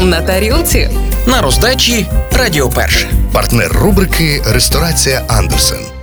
на тарілці. На роздачі Радіо Перше. Партнер рубрики Ресторація Андерсен.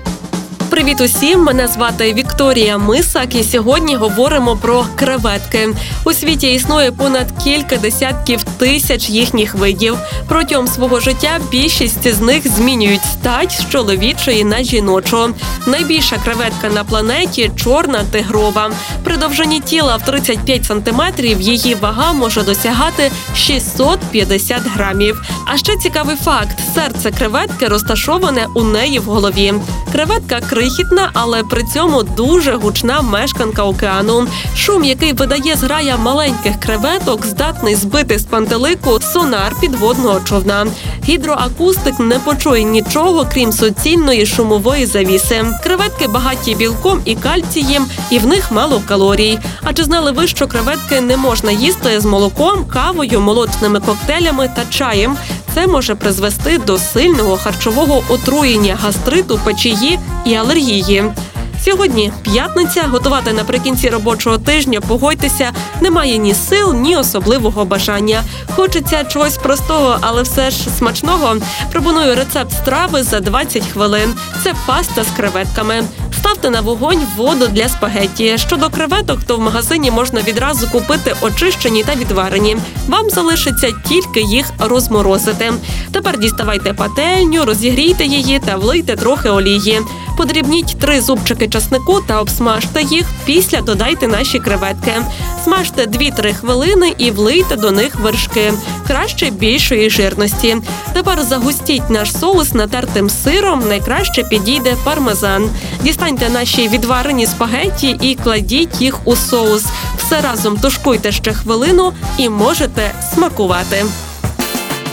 Привіт усім! Мене звати Вікторія Мисак, і сьогодні говоримо про креветки. У світі існує понад кілька десятків тисяч їхніх видів. Протягом свого життя більшість з них змінюють стать з чоловічої на жіночу. Найбільша креветка на планеті чорна тигрова. При довжині тіла в 35 сантиметрів її вага може досягати 650 грамів. А ще цікавий факт: серце креветки розташоване у неї в голові. Креветка крихітна, але при цьому дуже гучна мешканка океану. Шум, який видає зграя маленьких креветок, здатний збити з пантелику сонар підводного човна. Гідроакустик не почує нічого, крім суцільної шумової завіси. Креветки багаті білком і кальцієм, і в них мало калорій. А чи знали ви, що креветки не можна їсти з молоком, кавою, молочними коктейлями та чаєм? Це може призвести до сильного харчового отруєння, гастриту, печії і алергії. Сьогодні п'ятниця. Готувати наприкінці робочого тижня, погодьтеся, немає ні сил, ні особливого бажання. Хочеться чогось простого, але все ж смачного. Пропоную рецепт страви за 20 хвилин. Це паста з креветками. Ставте на вогонь воду для спагетті. Щодо креветок, то в магазині можна відразу купити очищені та відварені. Вам залишиться тільки їх розморозити. Тепер діставайте пательню, розігрійте її та влийте трохи олії. Подрібніть три зубчики часнику та обсмажте їх. Після додайте наші креветки. Смажте 2-3 хвилини і влийте до них вершки. Краще більшої жирності. Тепер загустіть наш соус натертим сиром. Найкраще підійде пармезан. Дістаньте наші відварені спагетті і кладіть їх у соус. Все разом тушкуйте ще хвилину і можете смакувати.